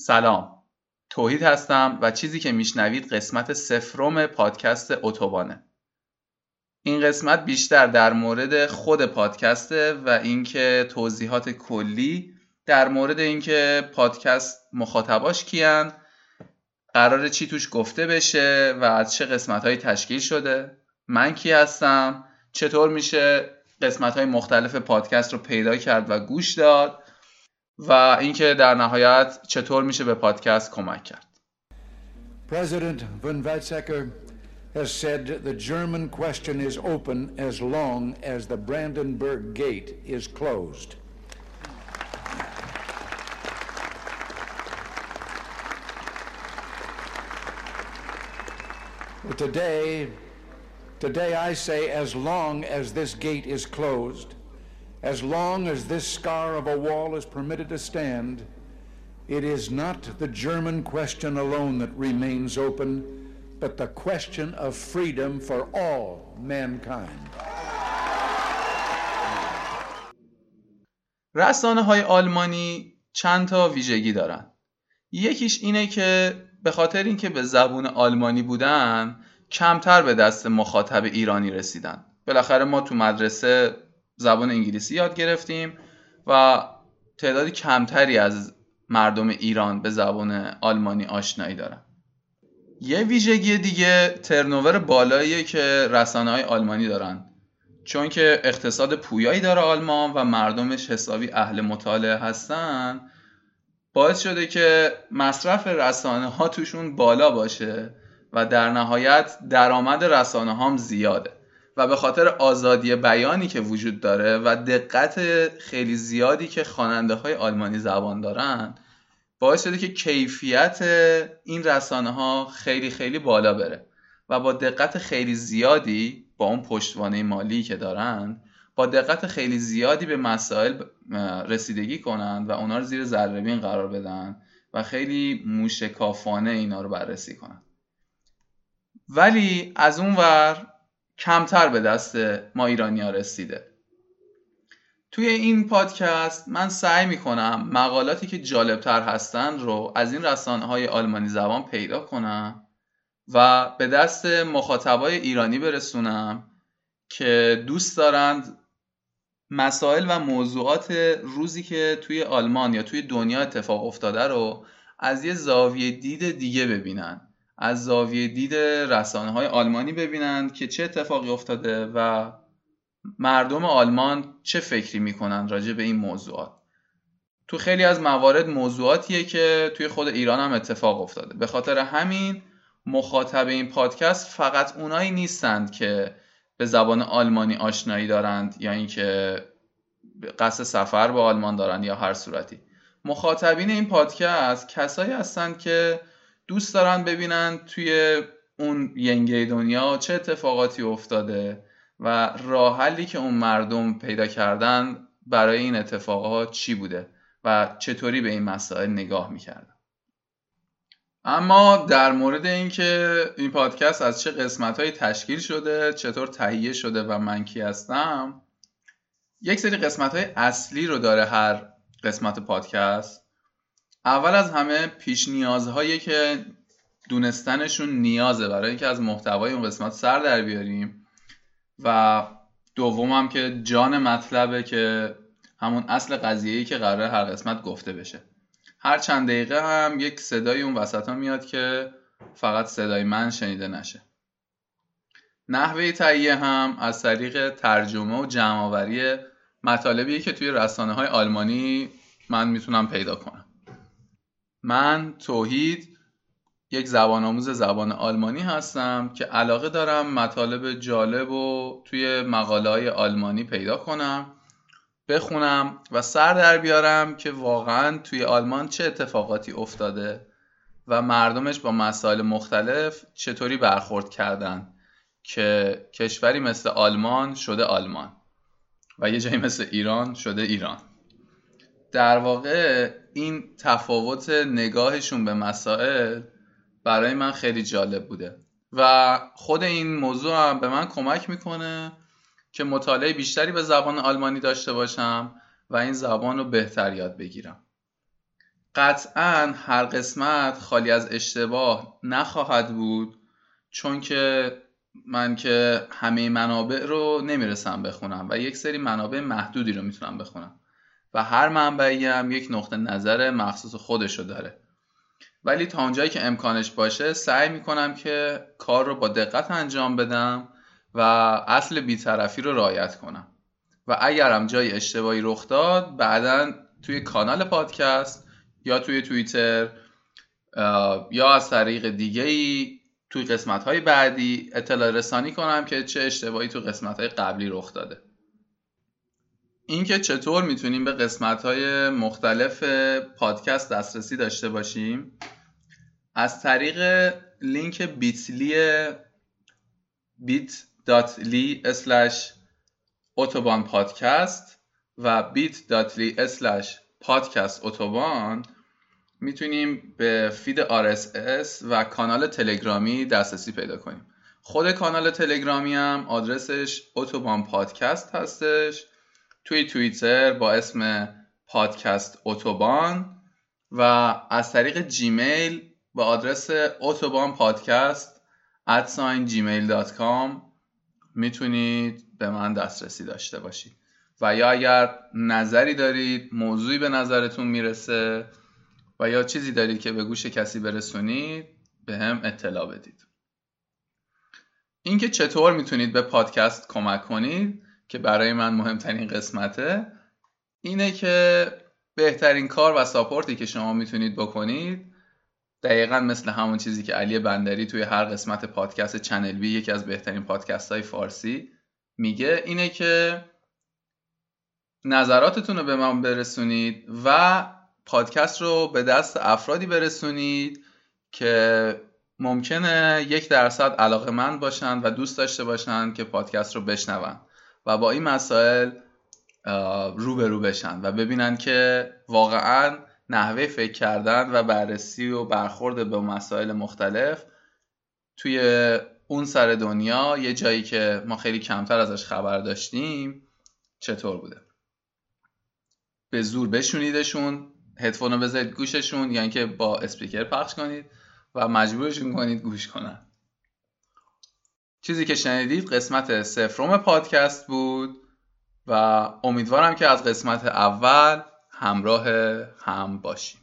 سلام. توحید هستم و چیزی که میشنوید قسمت سفرم پادکست اتوبانه. این قسمت بیشتر در مورد خود پادکسته و اینکه توضیحات کلی در مورد اینکه پادکست مخاطباش کیان قرار چی توش گفته بشه و از چه قسمت های تشکیل شده من کی هستم چطور میشه قسمت های مختلف پادکست رو پیدا کرد و گوش داد و اینکه در نهایت چطور میشه به پادکست کمک کرد President von Weizsäcker has said the German question is open as long as the Brandenburg Gate is closed. Today, today I say as long as this gate is closed, as long as this scar of a wall is permitted to stand, it is not the German question alone that remains open, but the question of freedom for all mankind. رسانه های آلمانی چند تا ویژگی دارن یکیش اینه که به خاطر اینکه به زبون آلمانی بودن کمتر به دست مخاطب ایرانی رسیدن بالاخره ما تو مدرسه زبان انگلیسی یاد گرفتیم و تعدادی کمتری از مردم ایران به زبان آلمانی آشنایی دارن. یه ویژگی دیگه ترنوور بالاییه که رسانه های آلمانی دارن. چون که اقتصاد پویایی داره آلمان و مردمش حسابی اهل مطالعه هستن باعث شده که مصرف رسانه ها توشون بالا باشه و در نهایت درآمد رسانه هم زیاده. و به خاطر آزادی بیانی که وجود داره و دقت خیلی زیادی که خواننده های آلمانی زبان دارن باعث شده که کیفیت این رسانه ها خیلی خیلی بالا بره و با دقت خیلی زیادی با اون پشتوانه مالی که دارن با دقت خیلی زیادی به مسائل رسیدگی کنند و اونا رو زیر ذره قرار بدن و خیلی موشکافانه اینا رو بررسی کنند ولی از اون ور کمتر به دست ما ایرانی ها رسیده. توی این پادکست من سعی می‌کنم مقالاتی که جالبتر هستن رو از این رسانه های آلمانی زبان پیدا کنم و به دست مخاطبای ایرانی برسونم که دوست دارند مسائل و موضوعات روزی که توی آلمان یا توی دنیا اتفاق افتاده رو از یه زاویه دید دیگه ببینن. از زاویه دید رسانه های آلمانی ببینن که چه اتفاقی افتاده و مردم آلمان چه فکری می‌کنن راجع به این موضوعات. تو خیلی از موارد موضوعاتیه که توی خود ایران هم اتفاق افتاده. به خاطر همین مخاطب این پادکست فقط اونایی نیستند که به زبان آلمانی آشنایی دارند یا اینکه قصد سفر به آلمان دارند یا هر صورتی. مخاطبین این پادکست کسایی هستند که دوست دارن ببینن توی اون ینگه دنیا چه اتفاقاتی افتاده و راه حلی که اون مردم پیدا کردن برای این اتفاقات چی بوده و چطوری به این مسائل نگاه می‌کردن. اما در مورد اینکه این پادکست از چه قسمت های تشکیل شده چطور تهیه شده و من کی هستم یک سری قسمت های اصلی رو داره هر قسمت پادکست. اول از همه پیش نیازهایی که دونستنشون نیازه برای اینکه از محتوای اون قسمت سر در بیاریم و دوم هم که جان مطلبه که همون اصل قضیه‌ای که قراره هر قسمت گفته بشه. هر چند دقیقه هم یک صدای اون وسط ها میاد که فقط صدای من شنیده نشه. نحوه تهیه هم از طریق ترجمه و جمعآوری مطالبی که توی رسانه های آلمانی من می‌تونم پیدا کنم. من توحید یک زبان آموز زبان آلمانی هستم که علاقه دارم مطالب جالب و توی مقاله های آلمانی پیدا کنم بخونم و سر در بیارم که واقعا توی آلمان چه اتفاقاتی افتاده و مردمش با مسائل مختلف چطوری برخورد کردن که کشوری مثل آلمان شده آلمان و یه جایی مثل ایران شده ایران. در واقع این تفاوت نگاهشون به مسائل برای من خیلی جالب بوده. و خود این موضوع هم به من کمک می‌کنه که مطالعه بیشتری به زبان آلمانی داشته باشم و این زبان رو بهتر یاد بگیرم. قطعا هر قسمت خالی از اشتباه نخواهد بود چون که من که همه منابع رو نمی‌رسم بخونم و یک سری منابع محدودی رو می‌تونم بخونم. و هر منبعی هم یک نقطه نظر مخصوص خودشو داره. ولی تا اونجایی که امکانش باشه سعی می‌کنم که کار رو با دقت انجام بدم و اصل بیطرفی رو رعایت کنم. و اگرم جای اشتباهی رخ داد بعدا توی کانال پادکست یا توی توییتر یا از طریق دیگه ای توی قسمت های بعدی اطلاع رسانی کنم که چه اشتباهی تو قسمت قبلی رخ داده. اینکه چطور می‌تونیم به قسمت های مختلف پادکست دسترسی داشته باشیم از طریق لینک بیتلی bit.ly اتوبان پادکست و bit.ly پادکست اتوبان می‌تونیم به فید RSS و کانال تلگرامی دسترسی پیدا کنیم. خود کانال تلگرامی هم آدرسش اتوبان پادکست هستش. توی توییتر با اسم پادکست اتوبان و از طریق جیمیل با آدرس اتوبان پادکست ادساین gmail.com می‌تونید به من دسترسی داشته باشید. و یا اگر نظری دارید موضوعی به نظرتون می‌رسه و یا چیزی دارید که به گوش کسی برسونید به هم اطلاع بدید. اینکه چطور می‌تونید به پادکست کمک کنید که برای من مهمترین قسمته اینه که بهترین کار و support ی که شما می‌تونید بکنید دقیقا مثل همون چیزی که علی بندری توی هر قسمت پادکست چنل بی یکی از بهترین پادکست های فارسی میگه اینه که نظراتتون رو به من برسونید و پادکست رو به دست افرادی برسونید که ممکنه یک درصد علاقه من باشن و دوست داشته باشن که پادکست رو بشنون. و با این مسائل روبرو بشن و ببینن که واقعا نحوه فکر کردن و بررسی و برخورد به مسائل مختلف توی اون سر دنیا یه جایی که ما خیلی کمتر ازش خبر داشتیم چطور بوده؟ به زور بشونیدشون هدفون رو بذارید گوششون یعنی که با اسپیکر پخش کنید و مجبورشون کنید گوش کنن. چیزی که شنیدید قسمت سفروم پادکست بود و امیدوارم که از قسمت اول همراه هم باشیم.